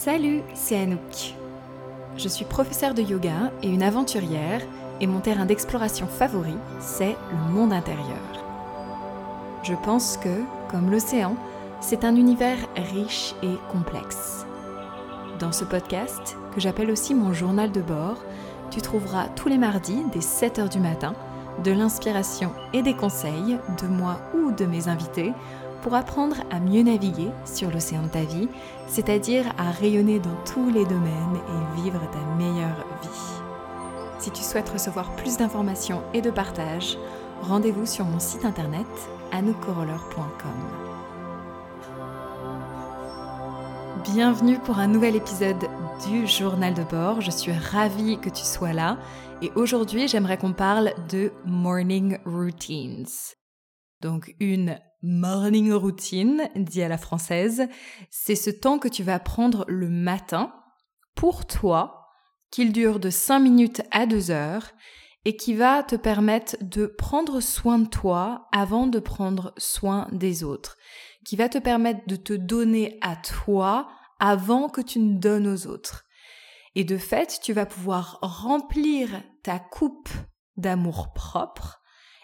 Salut, c'est Anouk. Je suis professeure de yoga et une aventurière et mon terrain d'exploration favori, c'est le monde intérieur. Je pense que, comme l'océan, c'est un univers riche et complexe. Dans ce podcast, que j'appelle aussi mon journal de bord, tu trouveras tous les mardis dès 7h du matin de l'inspiration et des conseils de moi ou de mes invités pour apprendre à mieux naviguer sur l'océan de ta vie, c'est-à-dire à rayonner dans tous les domaines et vivre ta meilleure vie. Si tu souhaites recevoir plus d'informations et de partage, rendez-vous sur mon site internet anoukoroller.com. Bienvenue pour un nouvel épisode du journal de bord. Je suis ravie que tu sois là et aujourd'hui j'aimerais qu'on parle de morning routines. Donc une morning routine, dit à la française, c'est ce temps que tu vas prendre le matin pour toi, qu'il dure de 5 minutes à 2 heures et qui va te permettre de prendre soin de toi avant de prendre soin des autres, qui va te permettre de te donner à toi avant que tu ne donnes aux autres. Et de fait, tu vas pouvoir remplir ta coupe d'amour propre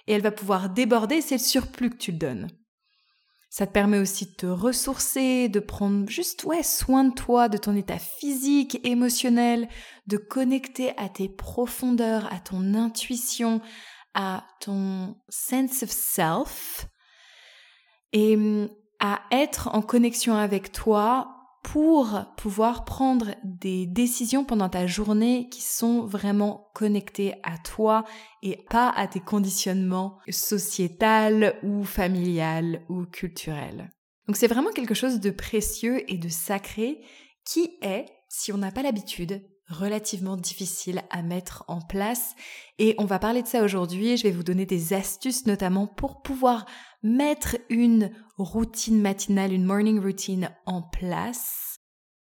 et elle va pouvoir déborder, c'est le surplus que tu donnes. Ça te permet aussi de te ressourcer, de prendre juste ouais, soin de toi, de ton état physique, émotionnel, de connecter à tes profondeurs, à ton intuition, à ton sense of self. Et hum, à être en connexion avec toi pour pouvoir prendre des décisions pendant ta journée qui sont vraiment connectées à toi et pas à tes conditionnements sociétals ou familiales ou culturels. Donc c'est vraiment quelque chose de précieux et de sacré qui est, si on n'a pas l'habitude, relativement difficile à mettre en place. Et on va parler de ça aujourd'hui. Je vais vous donner des astuces notamment pour pouvoir mettre une routine matinale, une morning routine en place.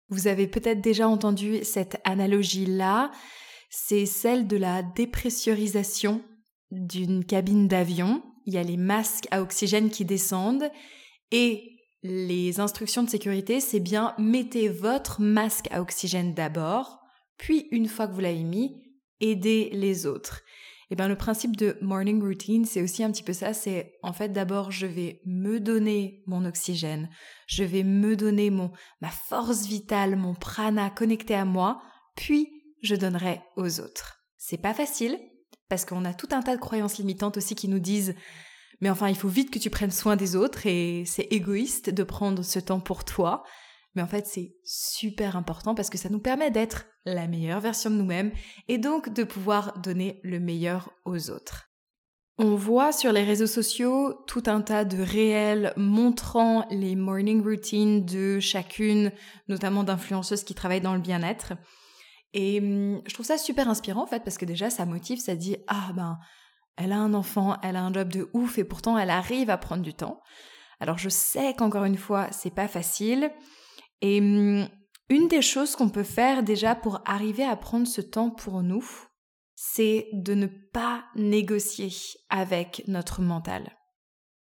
Vous avez peut-être déjà entendu cette analogie-là. C'est celle de la dépressurisation d'une cabine d'avion. Il y a les masques à oxygène qui descendent et les instructions de sécurité, c'est bien mettez votre masque à oxygène d'abord, puis une fois que vous l'avez mis, aidez les autres. Et eh bien le principe de morning routine, c'est aussi un petit peu ça, c'est en fait d'abord je vais me donner mon oxygène, je vais me donner mon ma force vitale, mon prana connecté à moi, puis je donnerai aux autres. C'est pas facile parce qu'on a tout un tas de croyances limitantes aussi qui nous disent mais enfin, il faut vite que tu prennes soin des autres et c'est égoïste de prendre ce temps pour toi. Mais en fait, c'est super important parce que ça nous permet d'être la meilleure version de nous-mêmes et donc de pouvoir donner le meilleur aux autres. On voit sur les réseaux sociaux tout un tas de réels montrant les morning routines de chacune, notamment d'influenceuses qui travaillent dans le bien-être. Et hum, je trouve ça super inspirant en fait parce que déjà ça motive, ça dit ah ben elle a un enfant, elle a un job de ouf et pourtant elle arrive à prendre du temps. Alors je sais qu'encore une fois c'est pas facile et hum, une des choses qu'on peut faire déjà pour arriver à prendre ce temps pour nous, c'est de ne pas négocier avec notre mental.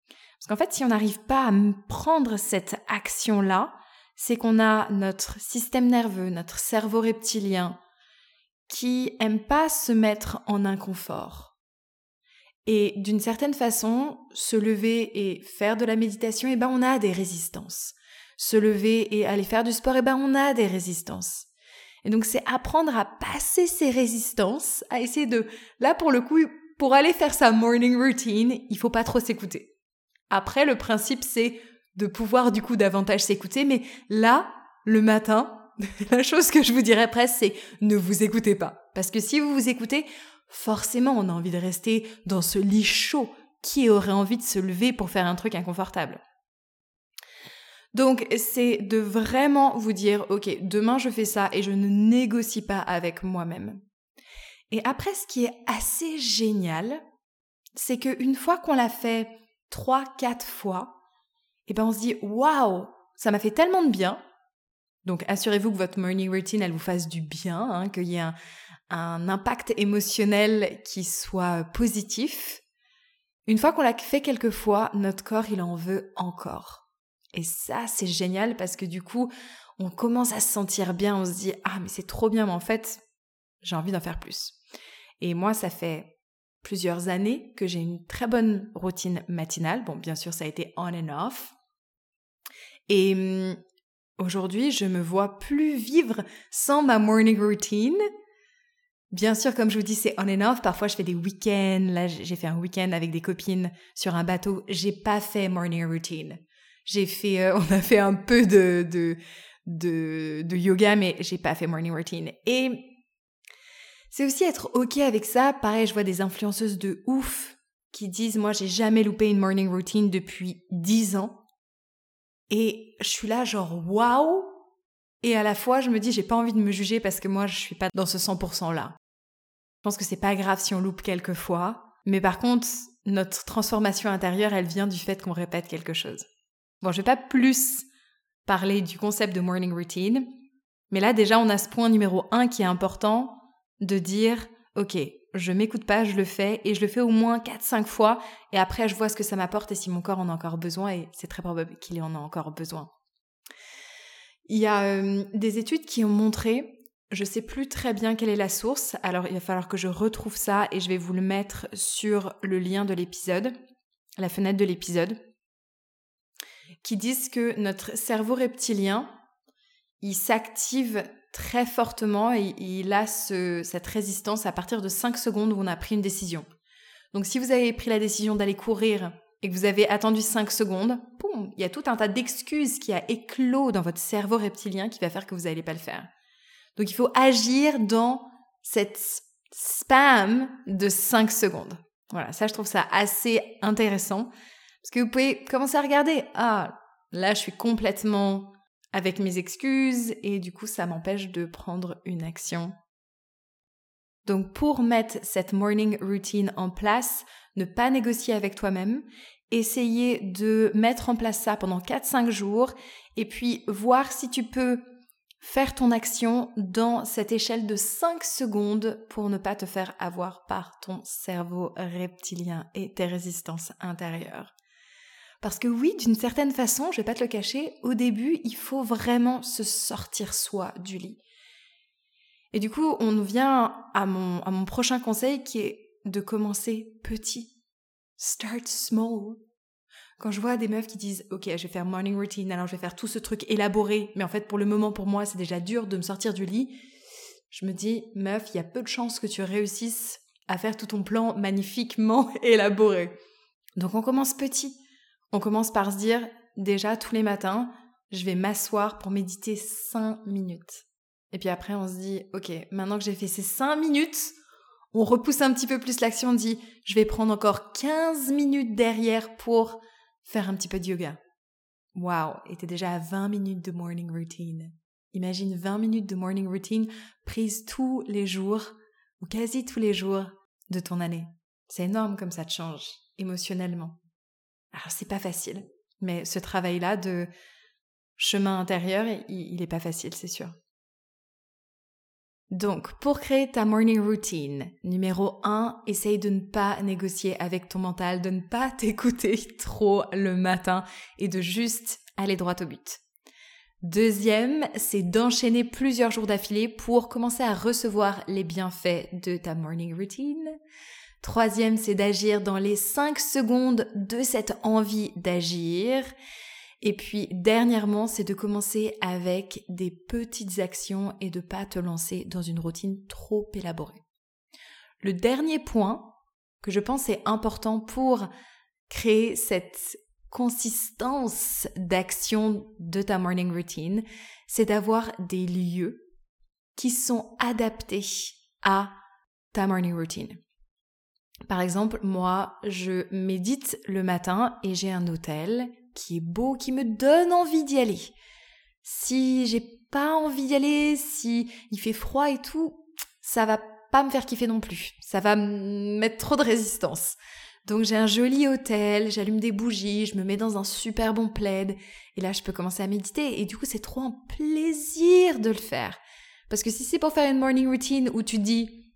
Parce qu'en fait, si on n'arrive pas à prendre cette action-là, c'est qu'on a notre système nerveux, notre cerveau reptilien, qui aime pas se mettre en inconfort. Et d'une certaine façon, se lever et faire de la méditation, eh ben on a des résistances se lever et aller faire du sport, et eh ben on a des résistances. Et donc c'est apprendre à passer ces résistances, à essayer de, là pour le coup, pour aller faire sa morning routine, il faut pas trop s'écouter. Après, le principe c'est de pouvoir du coup davantage s'écouter, mais là, le matin, la chose que je vous dirais presque, c'est ne vous écoutez pas. Parce que si vous vous écoutez, forcément on a envie de rester dans ce lit chaud. Qui aurait envie de se lever pour faire un truc inconfortable? Donc, c'est de vraiment vous dire, OK, demain je fais ça et je ne négocie pas avec moi-même. Et après, ce qui est assez génial, c'est qu'une fois qu'on l'a fait trois, quatre fois, et eh ben on se dit, waouh, ça m'a fait tellement de bien. Donc, assurez-vous que votre morning routine, elle vous fasse du bien, hein, qu'il y ait un, un impact émotionnel qui soit positif. Une fois qu'on l'a fait quelques fois, notre corps, il en veut encore. Et ça, c'est génial parce que du coup, on commence à se sentir bien, on se dit ah mais c'est trop bien, mais en fait j'ai envie d'en faire plus. Et moi ça fait plusieurs années que j'ai une très bonne routine matinale. Bon bien sûr ça a été on and off. Et hum, aujourd'hui je me vois plus vivre sans ma morning routine. Bien sûr, comme je vous dis, c'est on and off. Parfois, je fais des week-ends. Là, j'ai fait un week-end avec des copines sur un bateau. J'ai pas fait morning routine. J'ai fait, euh, on a fait un peu de, de, de, de yoga, mais j'ai pas fait morning routine. Et c'est aussi être ok avec ça. Pareil, je vois des influenceuses de ouf qui disent, moi, j'ai jamais loupé une morning routine depuis 10 ans. Et je suis là, genre, waouh! Et à la fois, je me dis, j'ai pas envie de me juger parce que moi, je suis pas dans ce 100% là. Je pense que c'est pas grave si on loupe quelques fois. Mais par contre, notre transformation intérieure, elle vient du fait qu'on répète quelque chose. Bon, je vais pas plus parler du concept de morning routine, mais là déjà on a ce point numéro un qui est important de dire ok, je m'écoute pas, je le fais et je le fais au moins 4-5 fois et après je vois ce que ça m'apporte et si mon corps en a encore besoin et c'est très probable qu'il en a encore besoin. Il y a euh, des études qui ont montré, je sais plus très bien quelle est la source, alors il va falloir que je retrouve ça et je vais vous le mettre sur le lien de l'épisode, la fenêtre de l'épisode qui disent que notre cerveau reptilien, il s'active très fortement et il a cette résistance à partir de 5 secondes où on a pris une décision. Donc si vous avez pris la décision d'aller courir et que vous avez attendu 5 secondes, boum, il y a tout un tas d'excuses qui a éclos dans votre cerveau reptilien qui va faire que vous n'allez pas le faire. Donc il faut agir dans cette spam de 5 secondes. Voilà, ça je trouve ça assez intéressant parce que vous pouvez commencer à regarder, ah, là je suis complètement avec mes excuses et du coup ça m'empêche de prendre une action. Donc pour mettre cette morning routine en place, ne pas négocier avec toi-même, essayer de mettre en place ça pendant 4-5 jours et puis voir si tu peux faire ton action dans cette échelle de 5 secondes pour ne pas te faire avoir par ton cerveau reptilien et tes résistances intérieures. Parce que oui, d'une certaine façon, je vais pas te le cacher, au début, il faut vraiment se sortir soi du lit. Et du coup, on vient à mon, à mon prochain conseil qui est de commencer petit. Start small. Quand je vois des meufs qui disent OK, je vais faire morning routine, alors je vais faire tout ce truc élaboré, mais en fait pour le moment pour moi c'est déjà dur de me sortir du lit, je me dis meuf, il y a peu de chances que tu réussisses à faire tout ton plan magnifiquement élaboré. Donc on commence petit. On commence par se dire, déjà tous les matins, je vais m'asseoir pour méditer 5 minutes. Et puis après, on se dit, ok, maintenant que j'ai fait ces 5 minutes, on repousse un petit peu plus l'action, on dit, je vais prendre encore 15 minutes derrière pour faire un petit peu de yoga. Waouh, et t'es déjà à 20 minutes de morning routine. Imagine 20 minutes de morning routine prise tous les jours, ou quasi tous les jours, de ton année. C'est énorme comme ça te change, émotionnellement. C'est pas facile, mais ce travail-là de chemin intérieur, il n'est pas facile, c'est sûr. Donc, pour créer ta morning routine, numéro 1, essaye de ne pas négocier avec ton mental, de ne pas t'écouter trop le matin et de juste aller droit au but. Deuxième, c'est d'enchaîner plusieurs jours d'affilée pour commencer à recevoir les bienfaits de ta morning routine. Troisième, c'est d'agir dans les 5 secondes de cette envie d'agir. Et puis, dernièrement, c'est de commencer avec des petites actions et de pas te lancer dans une routine trop élaborée. Le dernier point que je pense est important pour créer cette consistance d'action de ta morning routine, c'est d'avoir des lieux qui sont adaptés à ta morning routine. Par exemple, moi, je médite le matin et j'ai un hôtel qui est beau, qui me donne envie d'y aller. Si j'ai pas envie d'y aller, si il fait froid et tout, ça va pas me faire kiffer non plus. Ça va me mettre trop de résistance. Donc j'ai un joli hôtel, j'allume des bougies, je me mets dans un super bon plaid et là je peux commencer à méditer et du coup c'est trop un plaisir de le faire. Parce que si c'est pour faire une morning routine où tu dis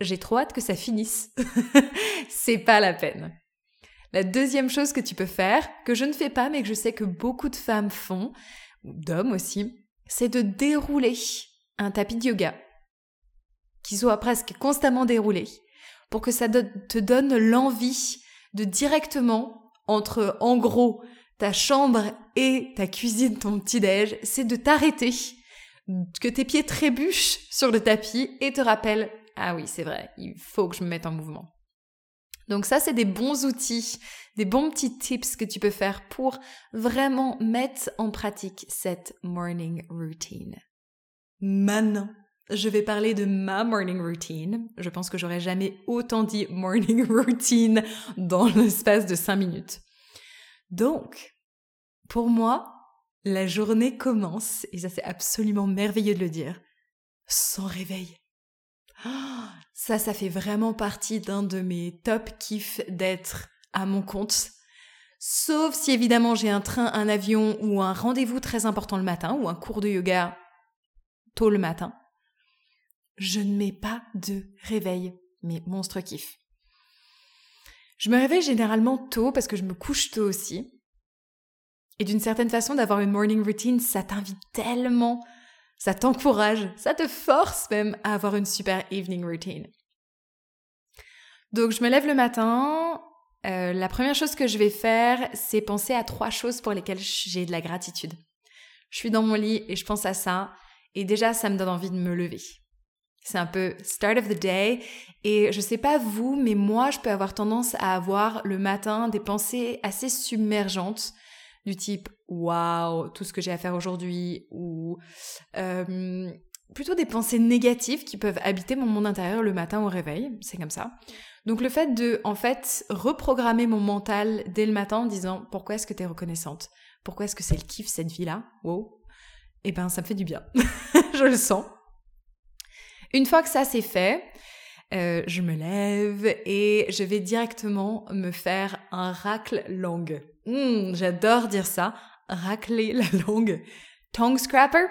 j'ai trop hâte que ça finisse. c'est pas la peine. La deuxième chose que tu peux faire, que je ne fais pas mais que je sais que beaucoup de femmes font, d'hommes aussi, c'est de dérouler un tapis de yoga qui soit presque constamment déroulé pour que ça te donne l'envie de directement entre en gros ta chambre et ta cuisine, ton petit-déj, c'est de t'arrêter, que tes pieds trébuchent sur le tapis et te rappellent ah oui, c'est vrai, il faut que je me mette en mouvement. Donc ça, c'est des bons outils, des bons petits tips que tu peux faire pour vraiment mettre en pratique cette morning routine. Maintenant, je vais parler de ma morning routine. Je pense que j'aurais jamais autant dit morning routine dans l'espace de 5 minutes. Donc, pour moi, la journée commence, et ça c'est absolument merveilleux de le dire, sans réveil. Ça, ça fait vraiment partie d'un de mes top kiffs d'être à mon compte. Sauf si évidemment j'ai un train, un avion ou un rendez-vous très important le matin ou un cours de yoga tôt le matin. Je ne mets pas de réveil, mais monstre kiff. Je me réveille généralement tôt parce que je me couche tôt aussi. Et d'une certaine façon, d'avoir une morning routine, ça t'invite tellement ça t'encourage, ça te force même à avoir une super evening routine. Donc je me lève le matin, euh, la première chose que je vais faire, c'est penser à trois choses pour lesquelles j'ai de la gratitude. Je suis dans mon lit et je pense à ça, et déjà ça me donne envie de me lever. C'est un peu start of the day, et je sais pas vous, mais moi je peux avoir tendance à avoir le matin des pensées assez submergentes du type waouh, tout ce que j'ai à faire aujourd'hui, ou euh, plutôt des pensées négatives qui peuvent habiter mon monde intérieur le matin au réveil, c'est comme ça. Donc le fait de, en fait, reprogrammer mon mental dès le matin en disant pourquoi est-ce que tu es reconnaissante? Pourquoi est-ce que c'est le kiff cette vie-là? Wow Eh ben ça me fait du bien, je le sens. Une fois que ça c'est fait, euh, je me lève et je vais directement me faire un racle langue. Hmm, j'adore dire ça, racler la langue. Tongue scrapper,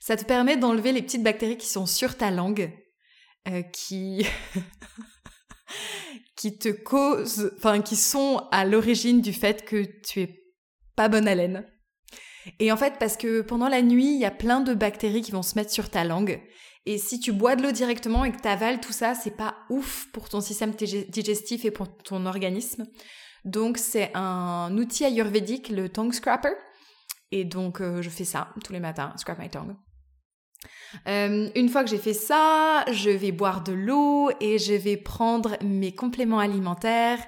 ça te permet d'enlever les petites bactéries qui sont sur ta langue, euh, qui qui te causent, enfin qui sont à l'origine du fait que tu es pas bonne haleine. Et en fait, parce que pendant la nuit, il y a plein de bactéries qui vont se mettre sur ta langue. Et si tu bois de l'eau directement et que tu avales tout ça, c'est pas ouf pour ton système digestif et pour ton organisme. Donc c'est un outil ayurvédique, le tongue scrapper. Et donc euh, je fais ça tous les matins, scrap my tongue. Euh, une fois que j'ai fait ça, je vais boire de l'eau et je vais prendre mes compléments alimentaires.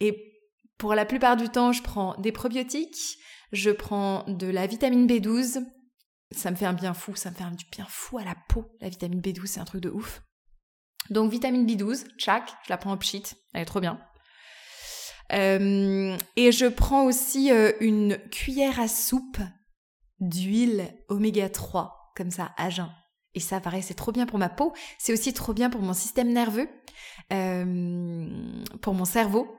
Et pour la plupart du temps, je prends des probiotiques, je prends de la vitamine B12. Ça me fait un bien fou, ça me fait un bien fou à la peau. La vitamine B12, c'est un truc de ouf. Donc vitamine B12, chaque, je la prends en pchit, elle est trop bien. Euh, et je prends aussi euh, une cuillère à soupe d'huile oméga 3, comme ça, à jeun. Et ça, pareil, c'est trop bien pour ma peau. C'est aussi trop bien pour mon système nerveux, euh, pour mon cerveau.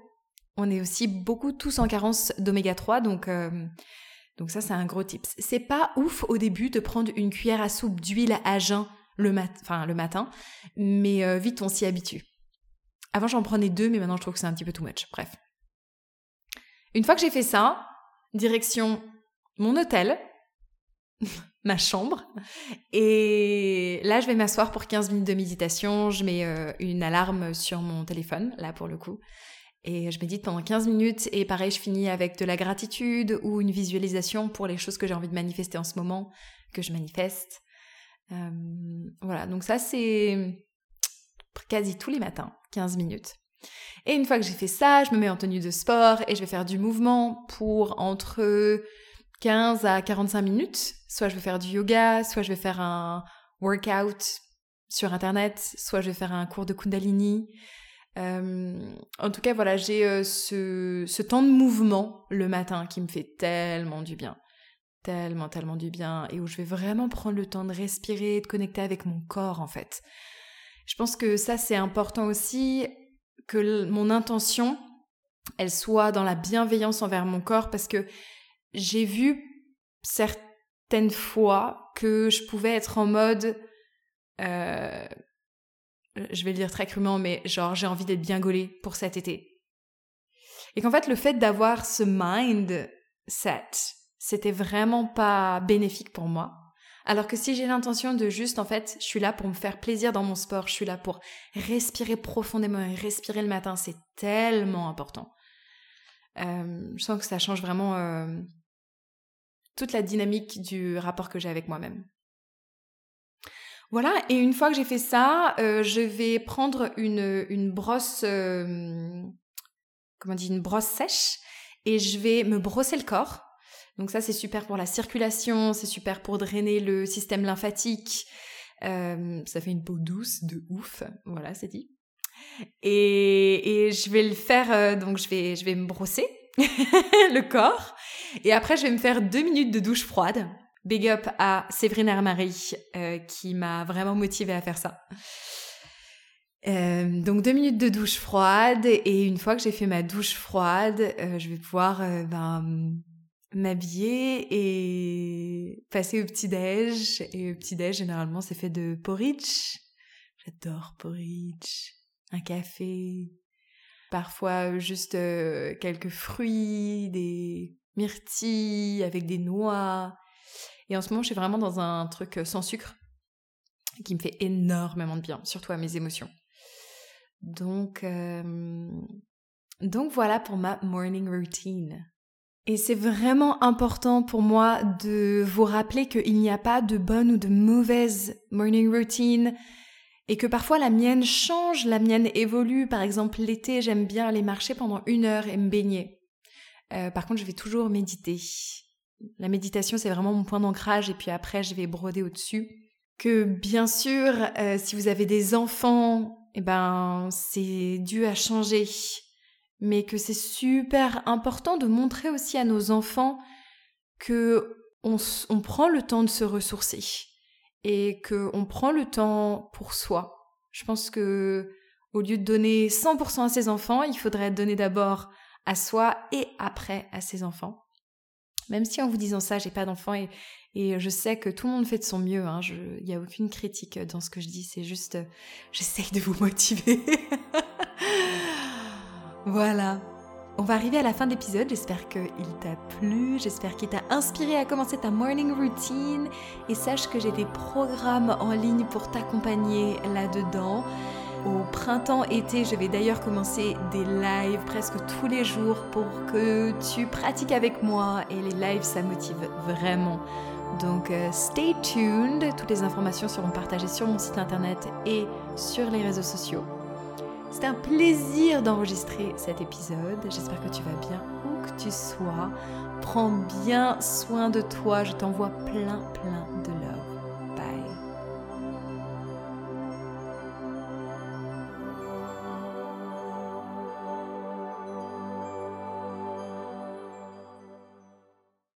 On est aussi beaucoup tous en carence d'oméga 3, donc, donc ça, c'est un gros tips. C'est pas ouf au début de prendre une cuillère à soupe d'huile à jeun le, enfin, le matin, mais vite on s'y habitue. Avant, j'en prenais deux, mais maintenant je trouve que c'est un petit peu too much. Bref. Une fois que j'ai fait ça, direction mon hôtel, ma chambre. Et là, je vais m'asseoir pour 15 minutes de méditation. Je mets euh, une alarme sur mon téléphone, là pour le coup. Et je médite pendant 15 minutes. Et pareil, je finis avec de la gratitude ou une visualisation pour les choses que j'ai envie de manifester en ce moment, que je manifeste. Euh, voilà, donc ça c'est quasi tous les matins, 15 minutes. Et une fois que j'ai fait ça, je me mets en tenue de sport et je vais faire du mouvement pour entre 15 à 45 minutes. Soit je vais faire du yoga, soit je vais faire un workout sur internet, soit je vais faire un cours de kundalini. Euh, en tout cas, voilà, j'ai euh, ce, ce temps de mouvement le matin qui me fait tellement du bien. Tellement, tellement du bien. Et où je vais vraiment prendre le temps de respirer, de connecter avec mon corps, en fait. Je pense que ça, c'est important aussi que mon intention, elle soit dans la bienveillance envers mon corps parce que j'ai vu certaines fois que je pouvais être en mode, euh, je vais le dire très crûment, mais genre j'ai envie d'être bien gaulée pour cet été. Et qu'en fait le fait d'avoir ce mindset, c'était vraiment pas bénéfique pour moi. Alors que si j'ai l'intention de juste, en fait, je suis là pour me faire plaisir dans mon sport, je suis là pour respirer profondément et respirer le matin, c'est tellement important. Euh, je sens que ça change vraiment euh, toute la dynamique du rapport que j'ai avec moi-même. Voilà, et une fois que j'ai fait ça, euh, je vais prendre une, une brosse, comment on dit, une brosse sèche, et je vais me brosser le corps. Donc ça, c'est super pour la circulation, c'est super pour drainer le système lymphatique. ça fait une peau douce de ouf, voilà, c'est dit. Et, je vais le faire, euh, donc je vais, je vais me brosser le corps. Et après, je vais me faire deux minutes de douche froide. Big up à Séverine Hermary euh, qui m'a vraiment motivée à faire ça. Euh, donc deux minutes de douche froide et une fois que j'ai fait ma douche froide, euh, je vais pouvoir euh, ben, m'habiller et passer au petit déj. Et au petit déj, généralement, c'est fait de porridge. J'adore porridge un café, parfois juste euh, quelques fruits, des myrtilles avec des noix. Et en ce moment, je suis vraiment dans un truc sans sucre qui me fait énormément de bien, surtout à mes émotions. Donc, euh, donc voilà pour ma morning routine. Et c'est vraiment important pour moi de vous rappeler qu'il n'y a pas de bonne ou de mauvaise morning routine et que parfois la mienne change, la mienne évolue. Par exemple, l'été, j'aime bien aller marcher pendant une heure et me baigner. Euh, par contre, je vais toujours méditer. La méditation, c'est vraiment mon point d'ancrage et puis après, je vais broder au-dessus. Que bien sûr, euh, si vous avez des enfants, eh ben, c'est dû à changer. Mais que c'est super important de montrer aussi à nos enfants que on prend le temps de se ressourcer et qu'on prend le temps pour soi. Je pense que au lieu de donner 100% à ses enfants, il faudrait donner d'abord à soi et après à ses enfants. Même si en vous disant ça, j'ai pas d'enfants et, et je sais que tout le monde fait de son mieux. Hein, il n'y a aucune critique dans ce que je dis, c'est juste, j'essaye de vous motiver. voilà. On va arriver à la fin de l'épisode, j'espère qu'il t'a plu, j'espère qu'il t'a inspiré à commencer ta morning routine et sache que j'ai des programmes en ligne pour t'accompagner là-dedans. Au printemps-été, je vais d'ailleurs commencer des lives presque tous les jours pour que tu pratiques avec moi et les lives ça motive vraiment. Donc euh, stay tuned, toutes les informations seront partagées sur mon site internet et sur les réseaux sociaux. C'est un plaisir d'enregistrer cet épisode. J'espère que tu vas bien où que tu sois. Prends bien soin de toi. Je t'envoie plein, plein de